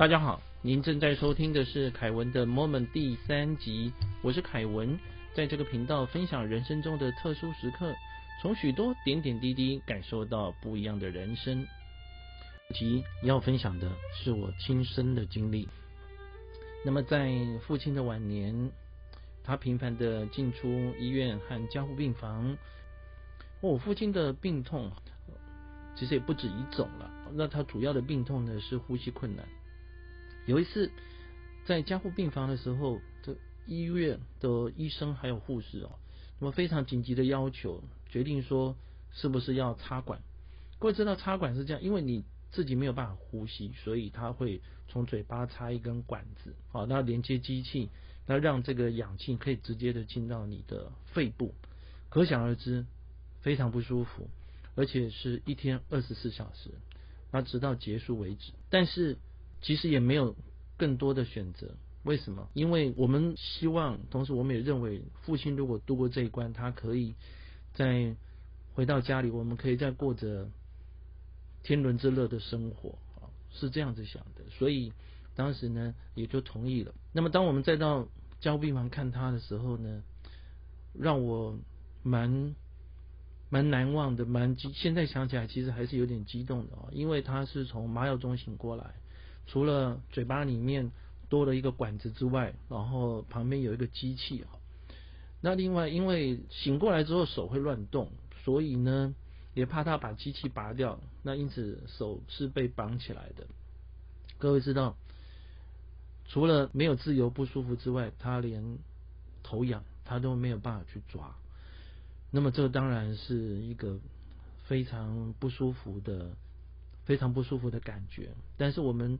大家好，您正在收听的是凯文的 Moment 第三集，我是凯文，在这个频道分享人生中的特殊时刻，从许多点点滴滴感受到不一样的人生。及要分享的是我亲身的经历。那么在父亲的晚年，他频繁的进出医院和加护病房。我父亲的病痛其实也不止一种了，那他主要的病痛呢是呼吸困难。有一次在加护病房的时候，这医院的医生还有护士哦，那么非常紧急的要求，决定说是不是要插管。各位知道插管是这样，因为你自己没有办法呼吸，所以他会从嘴巴插一根管子，好，那连接机器，那让这个氧气可以直接的进到你的肺部。可想而知。非常不舒服，而且是一天二十四小时，那直到结束为止。但是其实也没有更多的选择，为什么？因为我们希望，同时我们也认为，父亲如果度过这一关，他可以在回到家里，我们可以再过着天伦之乐的生活啊，是这样子想的。所以当时呢，也就同意了。那么当我们再到交病房看他的时候呢，让我蛮。蛮难忘的，蛮激。现在想起来，其实还是有点激动的哦，因为他是从麻药中醒过来，除了嘴巴里面多了一个管子之外，然后旁边有一个机器啊。那另外，因为醒过来之后手会乱动，所以呢，也怕他把机器拔掉，那因此手是被绑起来的。各位知道，除了没有自由不舒服之外，他连头痒他都没有办法去抓。那么这当然是一个非常不舒服的、非常不舒服的感觉。但是我们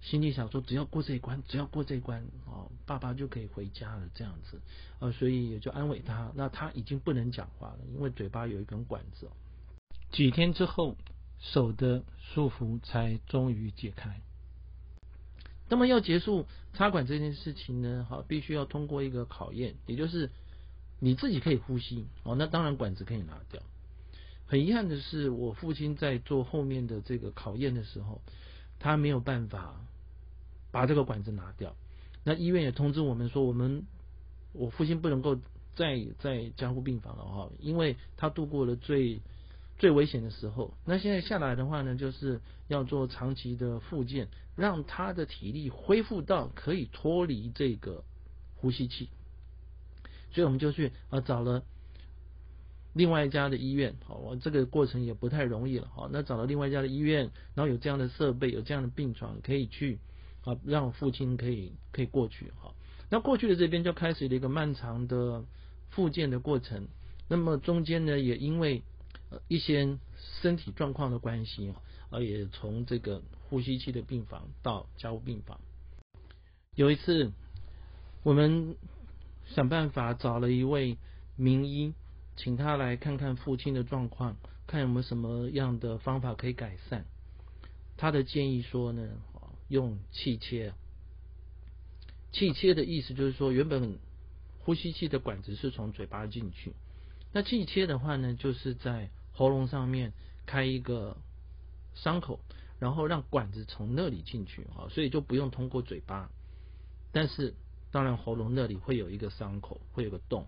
心里想说，只要过这一关，只要过这一关，哦，爸爸就可以回家了，这样子，呃，所以也就安慰他。那他已经不能讲话了，因为嘴巴有一根管子。几天之后，手的束缚才终于解开。那么要结束插管这件事情呢，哈，必须要通过一个考验，也就是。你自己可以呼吸哦，那当然管子可以拿掉。很遗憾的是，我父亲在做后面的这个考验的时候，他没有办法把这个管子拿掉。那医院也通知我们说，我们我父亲不能够再在加护病房了哈，因为他度过了最最危险的时候。那现在下来的话呢，就是要做长期的复健，让他的体力恢复到可以脱离这个呼吸器。所以我们就去啊找了另外一家的医院，好，我这个过程也不太容易了，哈，那找了另外一家的医院，然后有这样的设备，有这样的病床，可以去啊让父亲可以可以过去，哈，那过去的这边就开始了一个漫长的复健的过程，那么中间呢也因为一些身体状况的关系啊，也从这个呼吸器的病房到加护病房，有一次我们。想办法找了一位名医，请他来看看父亲的状况，看有没有什么样的方法可以改善。他的建议说呢，用气切。气切的意思就是说，原本呼吸器的管子是从嘴巴进去，那气切的话呢，就是在喉咙上面开一个伤口，然后让管子从那里进去啊，所以就不用通过嘴巴，但是。当然，喉咙那里会有一个伤口，会有个洞。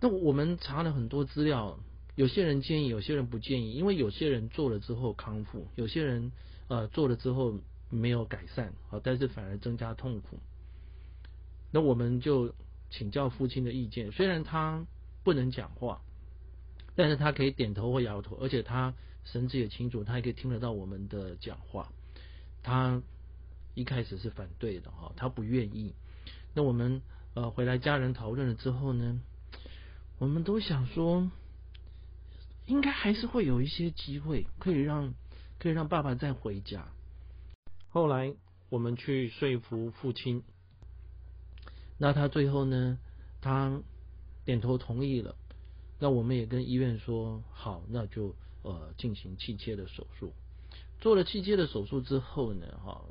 那我们查了很多资料，有些人建议，有些人不建议，因为有些人做了之后康复，有些人呃做了之后没有改善，啊，但是反而增加痛苦。那我们就请教父亲的意见，虽然他不能讲话，但是他可以点头或摇头，而且他神志也清楚，他也可以听得到我们的讲话。他一开始是反对的哈，他不愿意。那我们呃回来家人讨论了之后呢，我们都想说，应该还是会有一些机会可以让可以让爸爸再回家。后来我们去说服父亲，那他最后呢，他点头同意了。那我们也跟医院说好，那就呃进行气切的手术。做了气切的手术之后呢，哈，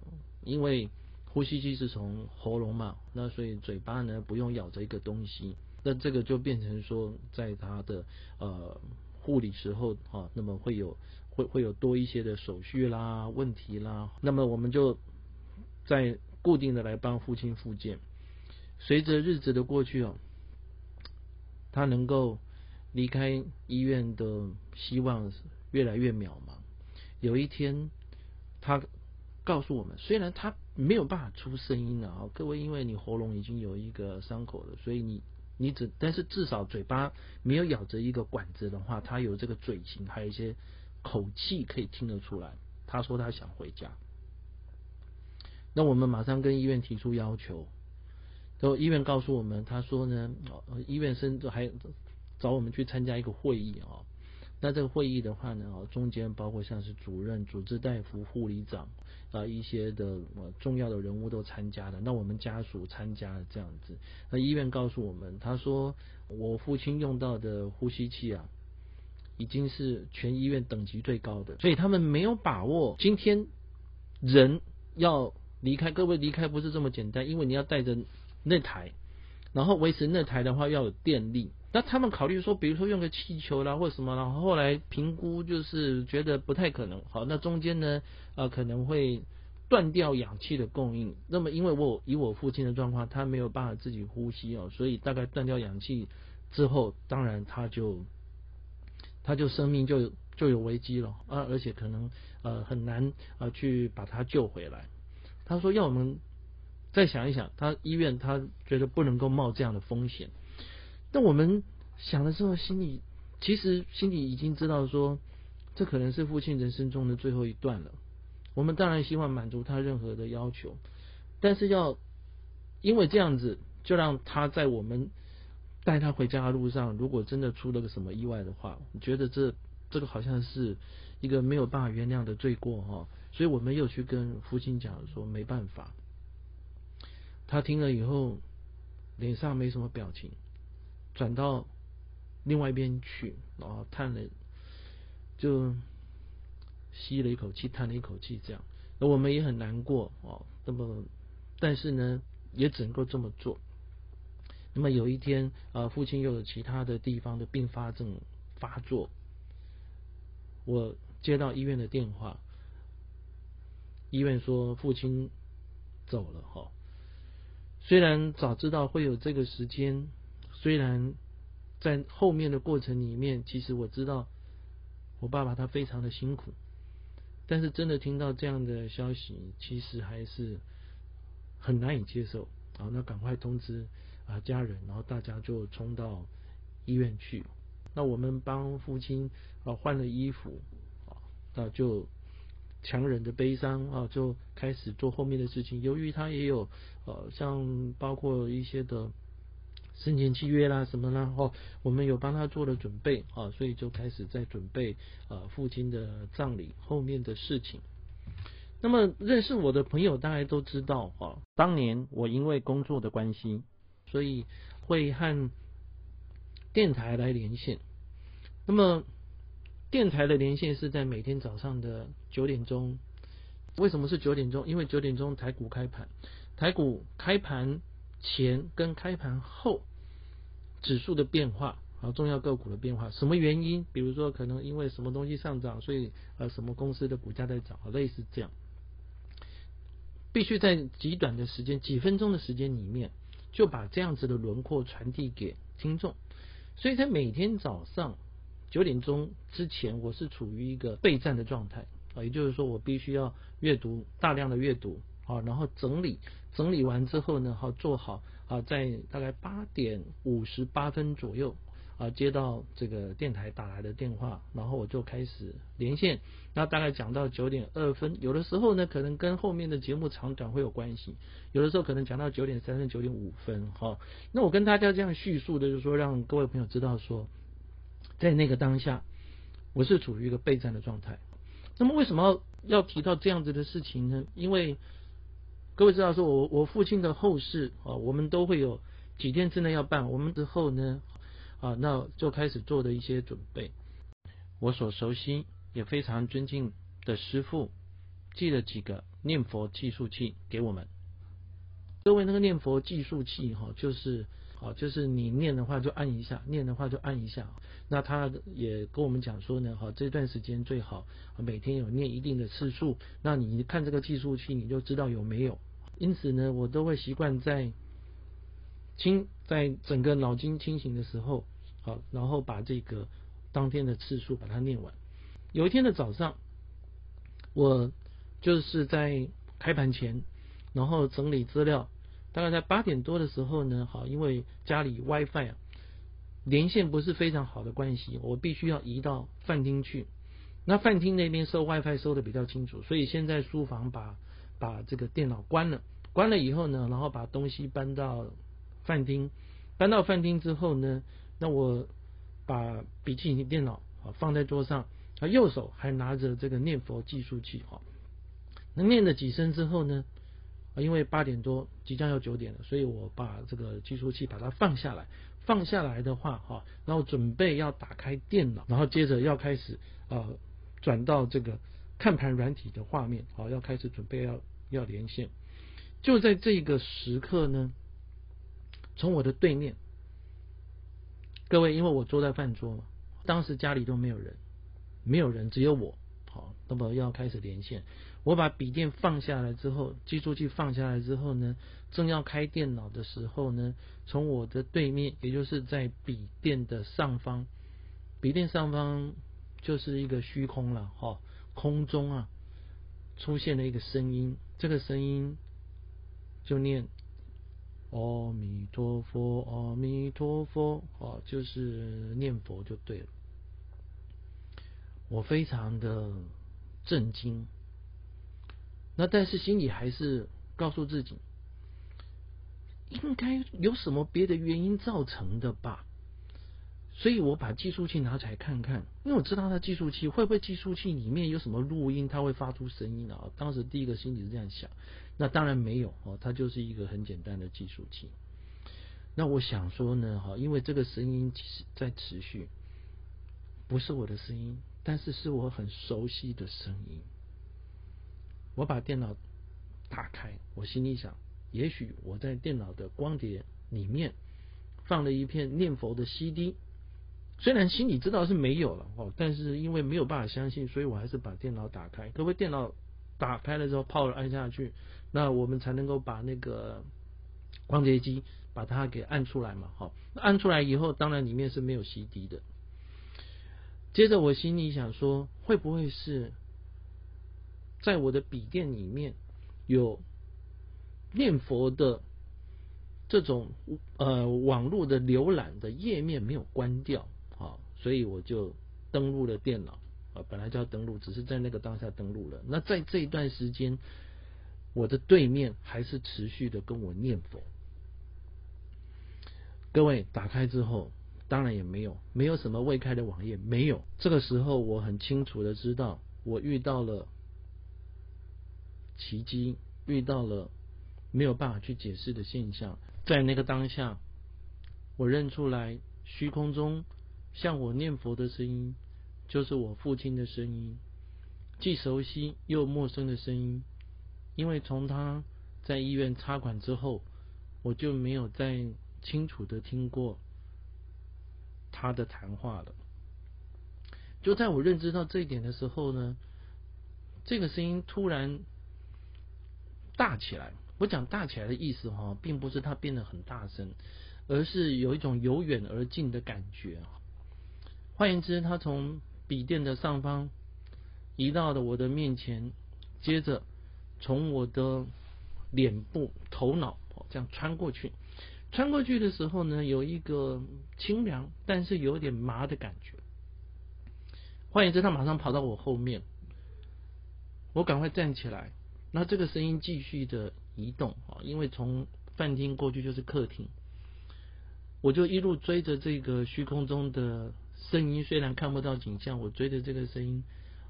因为。呼吸机是从喉咙嘛，那所以嘴巴呢不用咬着一个东西，那这个就变成说，在他的呃护理时候啊，那么会有会会有多一些的手续啦、问题啦，那么我们就在固定的来帮父亲复健。随着日子的过去哦，他能够离开医院的希望越来越渺茫。有一天，他告诉我们，虽然他没有办法出声音了啊，各位，因为你喉咙已经有一个伤口了，所以你你只但是至少嘴巴没有咬着一个管子的话，他有这个嘴型，还有一些口气可以听得出来。他说他想回家，那我们马上跟医院提出要求。都医院告诉我们，他说呢，医院甚至还找我们去参加一个会议啊。那这个会议的话呢，哦，中间包括像是主任、主治大夫、护理长啊一些的重要的人物都参加了。那我们家属参加了这样子。那医院告诉我们，他说我父亲用到的呼吸器啊，已经是全医院等级最高的，所以他们没有把握今天人要离开，各位离开不是这么简单，因为你要带着那台，然后维持那台的话要有电力。那他们考虑说，比如说用个气球啦，或什么，然后后来评估就是觉得不太可能。好，那中间呢，呃，可能会断掉氧气的供应。那么，因为我以我父亲的状况，他没有办法自己呼吸哦，所以大概断掉氧气之后，当然他就他就生命就就有危机了啊，而且可能呃很难呃去把他救回来。他说要我们再想一想，他医院他觉得不能够冒这样的风险。那我们想的时候，心里其实心里已经知道说，这可能是父亲人生中的最后一段了。我们当然希望满足他任何的要求，但是要因为这样子，就让他在我们带他回家的路上，如果真的出了个什么意外的话，觉得这这个好像是一个没有办法原谅的罪过哈。所以我们又去跟父亲讲说，没办法。他听了以后，脸上没什么表情。转到另外一边去，然后叹了，就吸了一口气，叹了一口气，这样，那我们也很难过哦。那么，但是呢，也只能够这么做。那么有一天，啊，父亲又有其他的地方的并发症发作，我接到医院的电话，医院说父亲走了哈。虽然早知道会有这个时间。虽然在后面的过程里面，其实我知道我爸爸他非常的辛苦，但是真的听到这样的消息，其实还是很难以接受啊！那赶快通知啊家人，然后大家就冲到医院去。那我们帮父亲啊换了衣服啊，那就强忍着悲伤啊，就开始做后面的事情。由于他也有呃，像包括一些的。生前契约啦，什么啦？哦，我们有帮他做了准备啊，所以就开始在准备呃父亲的葬礼后面的事情。那么认识我的朋友大家都知道啊，当年我因为工作的关系，所以会和电台来连线。那么电台的连线是在每天早上的九点钟。为什么是九点钟？因为九点钟台股开盘，台股开盘。前跟开盘后指数的变化啊，重要个股的变化，什么原因？比如说，可能因为什么东西上涨，所以呃，什么公司的股价在涨，类似这样，必须在极短的时间，几分钟的时间里面，就把这样子的轮廓传递给听众。所以在每天早上九点钟之前，我是处于一个备战的状态啊，也就是说，我必须要阅读大量的阅读。啊，然后整理整理完之后呢，好做好啊，在大概八点五十八分左右啊，接到这个电台打来的电话，然后我就开始连线。那大概讲到九点二分，有的时候呢，可能跟后面的节目长短会有关系；有的时候可能讲到九点三分、九点五分。哈，那我跟大家这样叙述的，就是说让各位朋友知道说，在那个当下，我是处于一个备战的状态。那么为什么要提到这样子的事情呢？因为各位知道说，我我父亲的后事啊，我们都会有几天之内要办。我们之后呢，啊，那就开始做的一些准备。我所熟悉也非常尊敬的师傅，寄了几个念佛计数器给我们。各位，那个念佛计数器哈，就是啊，就是你念的话就按一下，念的话就按一下。那他也跟我们讲说呢，哈，这段时间最好每天有念一定的次数。那你看这个计数器，你就知道有没有。因此呢，我都会习惯在清在整个脑筋清醒的时候，好，然后把这个当天的次数把它念完。有一天的早上，我就是在开盘前，然后整理资料，大概在八点多的时候呢，好，因为家里 WiFi 啊连线不是非常好的关系，我必须要移到饭厅去。那饭厅那边收 WiFi 收的比较清楚，所以现在书房把把这个电脑关了，关了以后呢，然后把东西搬到饭厅，搬到饭厅之后呢，那我把笔记本电脑啊放在桌上，啊右手还拿着这个念佛计数器哈，那念了几声之后呢，因为八点多即将要九点了，所以我把这个计数器把它放下来，放下来的话哈，然后准备要打开电脑，然后接着要开始啊。转到这个看盘软体的画面，好，要开始准备要要连线。就在这个时刻呢，从我的对面，各位，因为我坐在饭桌嘛，当时家里都没有人，没有人，只有我，好，那么要开始连线。我把笔电放下来之后，计数器放下来之后呢，正要开电脑的时候呢，从我的对面，也就是在笔电的上方，笔电上方。就是一个虚空了哈，空中啊出现了一个声音，这个声音就念阿弥陀佛，阿弥陀佛，哦，就是念佛就对了。我非常的震惊，那但是心里还是告诉自己，应该有什么别的原因造成的吧。所以我把计数器拿起来看看，因为我知道它计数器会不会计数器里面有什么录音，它会发出声音啊。当时第一个心里是这样想，那当然没有哦，它就是一个很简单的计数器。那我想说呢，哈，因为这个声音其实在持续，不是我的声音，但是是我很熟悉的声音。我把电脑打开，我心里想，也许我在电脑的光碟里面放了一片念佛的 CD。虽然心里知道是没有了哦，但是因为没有办法相信，所以我还是把电脑打开。各位，电脑打开了之后泡了按下去，那我们才能够把那个光碟机把它给按出来嘛。好，按出来以后，当然里面是没有 CD 的。接着我心里想说，会不会是在我的笔电里面有念佛的这种呃网络的浏览的页面没有关掉啊？所以我就登录了电脑啊，本来就要登录，只是在那个当下登录了。那在这一段时间，我的对面还是持续的跟我念佛。各位打开之后，当然也没有，没有什么未开的网页，没有。这个时候我很清楚的知道，我遇到了奇迹，遇到了没有办法去解释的现象。在那个当下，我认出来虚空中。向我念佛的声音，就是我父亲的声音，既熟悉又陌生的声音。因为从他在医院插管之后，我就没有再清楚的听过他的谈话了。就在我认知到这一点的时候呢，这个声音突然大起来。我讲大起来的意思哈，并不是它变得很大声，而是有一种由远而近的感觉。换言之，他从笔电的上方移到了我的面前，接着从我的脸部、头脑这样穿过去。穿过去的时候呢，有一个清凉但是有点麻的感觉。换言之，他马上跑到我后面，我赶快站起来。那这个声音继续的移动啊，因为从饭厅过去就是客厅，我就一路追着这个虚空中的。声音虽然看不到景象，我追着这个声音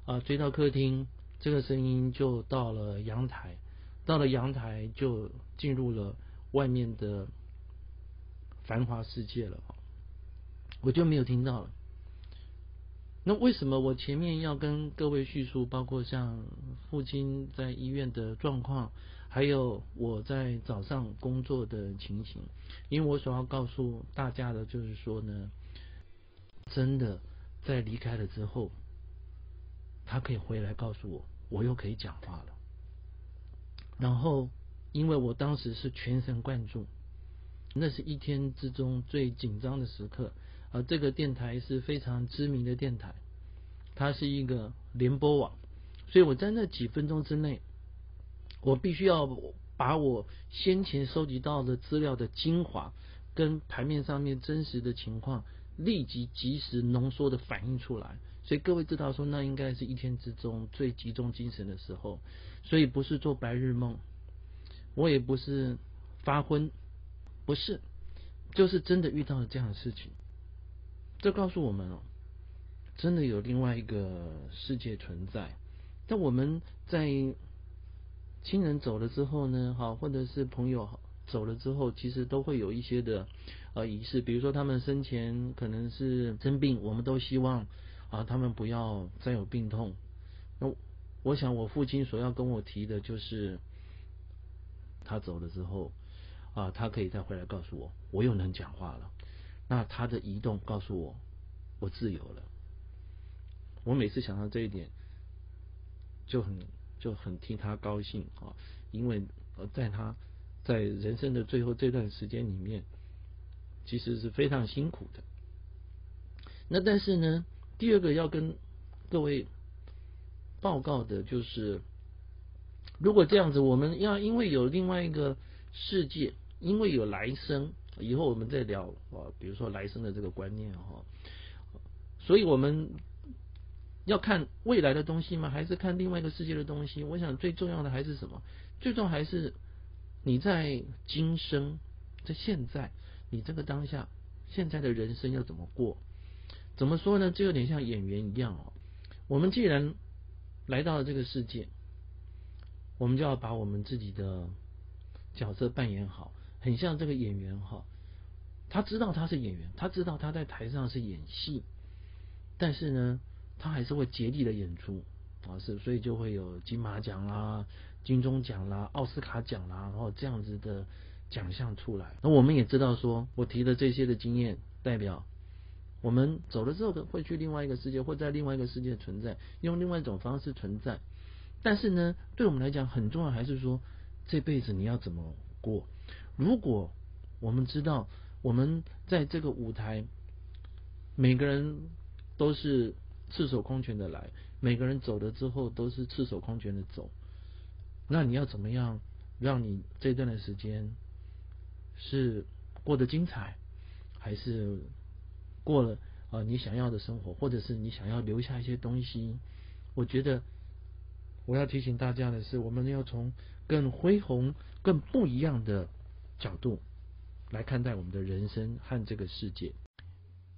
啊，追到客厅，这个声音就到了阳台，到了阳台就进入了外面的繁华世界了，我就没有听到了。那为什么我前面要跟各位叙述，包括像父亲在医院的状况，还有我在早上工作的情形？因为我所要告诉大家的就是说呢。真的在离开了之后，他可以回来告诉我，我又可以讲话了。然后因为我当时是全神贯注，那是一天之中最紧张的时刻。而这个电台是非常知名的电台，它是一个联播网，所以我在那几分钟之内，我必须要把我先前收集到的资料的精华，跟盘面上面真实的情况，立即及时浓缩的反映出来。所以各位知道说，那应该是一天之中最集中精神的时候，所以不是做白日梦，我也不是发昏，不是，就是真的遇到了这样的事情。这告诉我们哦，真的有另外一个世界存在。但我们在亲人走了之后呢，哈，或者是朋友走了之后，其实都会有一些的呃仪式，比如说他们生前可能是生病，我们都希望啊他们不要再有病痛。那我想我父亲所要跟我提的就是，他走了之后啊，他可以再回来告诉我，我又能讲话了。那他的移动告诉我，我自由了。我每次想到这一点，就很就很替他高兴啊，因为在他在人生的最后这段时间里面，其实是非常辛苦的。那但是呢，第二个要跟各位报告的就是，如果这样子，我们要因为有另外一个世界，因为有来生。以后我们再聊啊，比如说来生的这个观念哈，所以我们要看未来的东西吗？还是看另外一个世界的东西？我想最重要的还是什么？最重要还是你在今生，在现在，你这个当下，现在的人生要怎么过？怎么说呢？就有点像演员一样哦。我们既然来到了这个世界，我们就要把我们自己的角色扮演好。很像这个演员哈，他知道他是演员，他知道他在台上是演戏，但是呢，他还是会竭力的演出啊，是所以就会有金马奖啦、金钟奖啦、奥斯卡奖啦，然后这样子的奖项出来。那我们也知道说，我提的这些的经验，代表我们走了之后会去另外一个世界，或在另外一个世界存在，用另外一种方式存在。但是呢，对我们来讲很重要，还是说这辈子你要怎么过？如果我们知道我们在这个舞台，每个人都是赤手空拳的来，每个人走了之后都是赤手空拳的走，那你要怎么样让你这段的时间是过得精彩，还是过了啊你想要的生活，或者是你想要留下一些东西？我觉得我要提醒大家的是，我们要从更恢宏、更不一样的。角度来看待我们的人生和这个世界。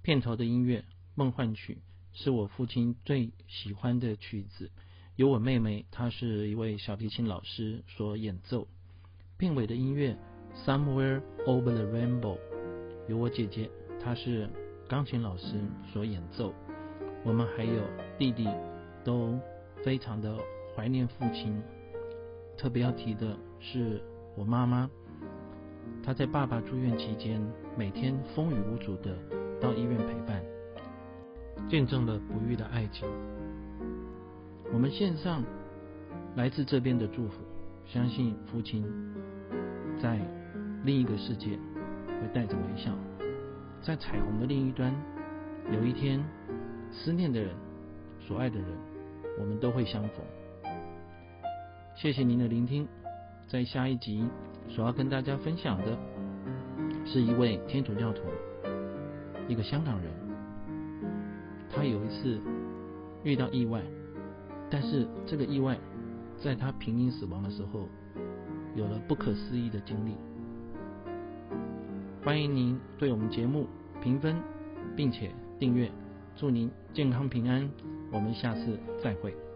片头的音乐《梦幻曲》是我父亲最喜欢的曲子，由我妹妹，她是一位小提琴老师所演奏。片尾的音乐《Somewhere Over the Rainbow》由我姐姐，她是钢琴老师所演奏。我们还有弟弟，都非常的怀念父亲。特别要提的是我妈妈。他在爸爸住院期间，每天风雨无阻的到医院陪伴，见证了不渝的爱情。我们献上来自这边的祝福，相信父亲在另一个世界会带着微笑，在彩虹的另一端，有一天思念的人、所爱的人，我们都会相逢。谢谢您的聆听，在下一集。所要跟大家分享的，是一位天主教徒，一个香港人。他有一次遇到意外，但是这个意外在他濒临死亡的时候，有了不可思议的经历。欢迎您对我们节目评分，并且订阅。祝您健康平安，我们下次再会。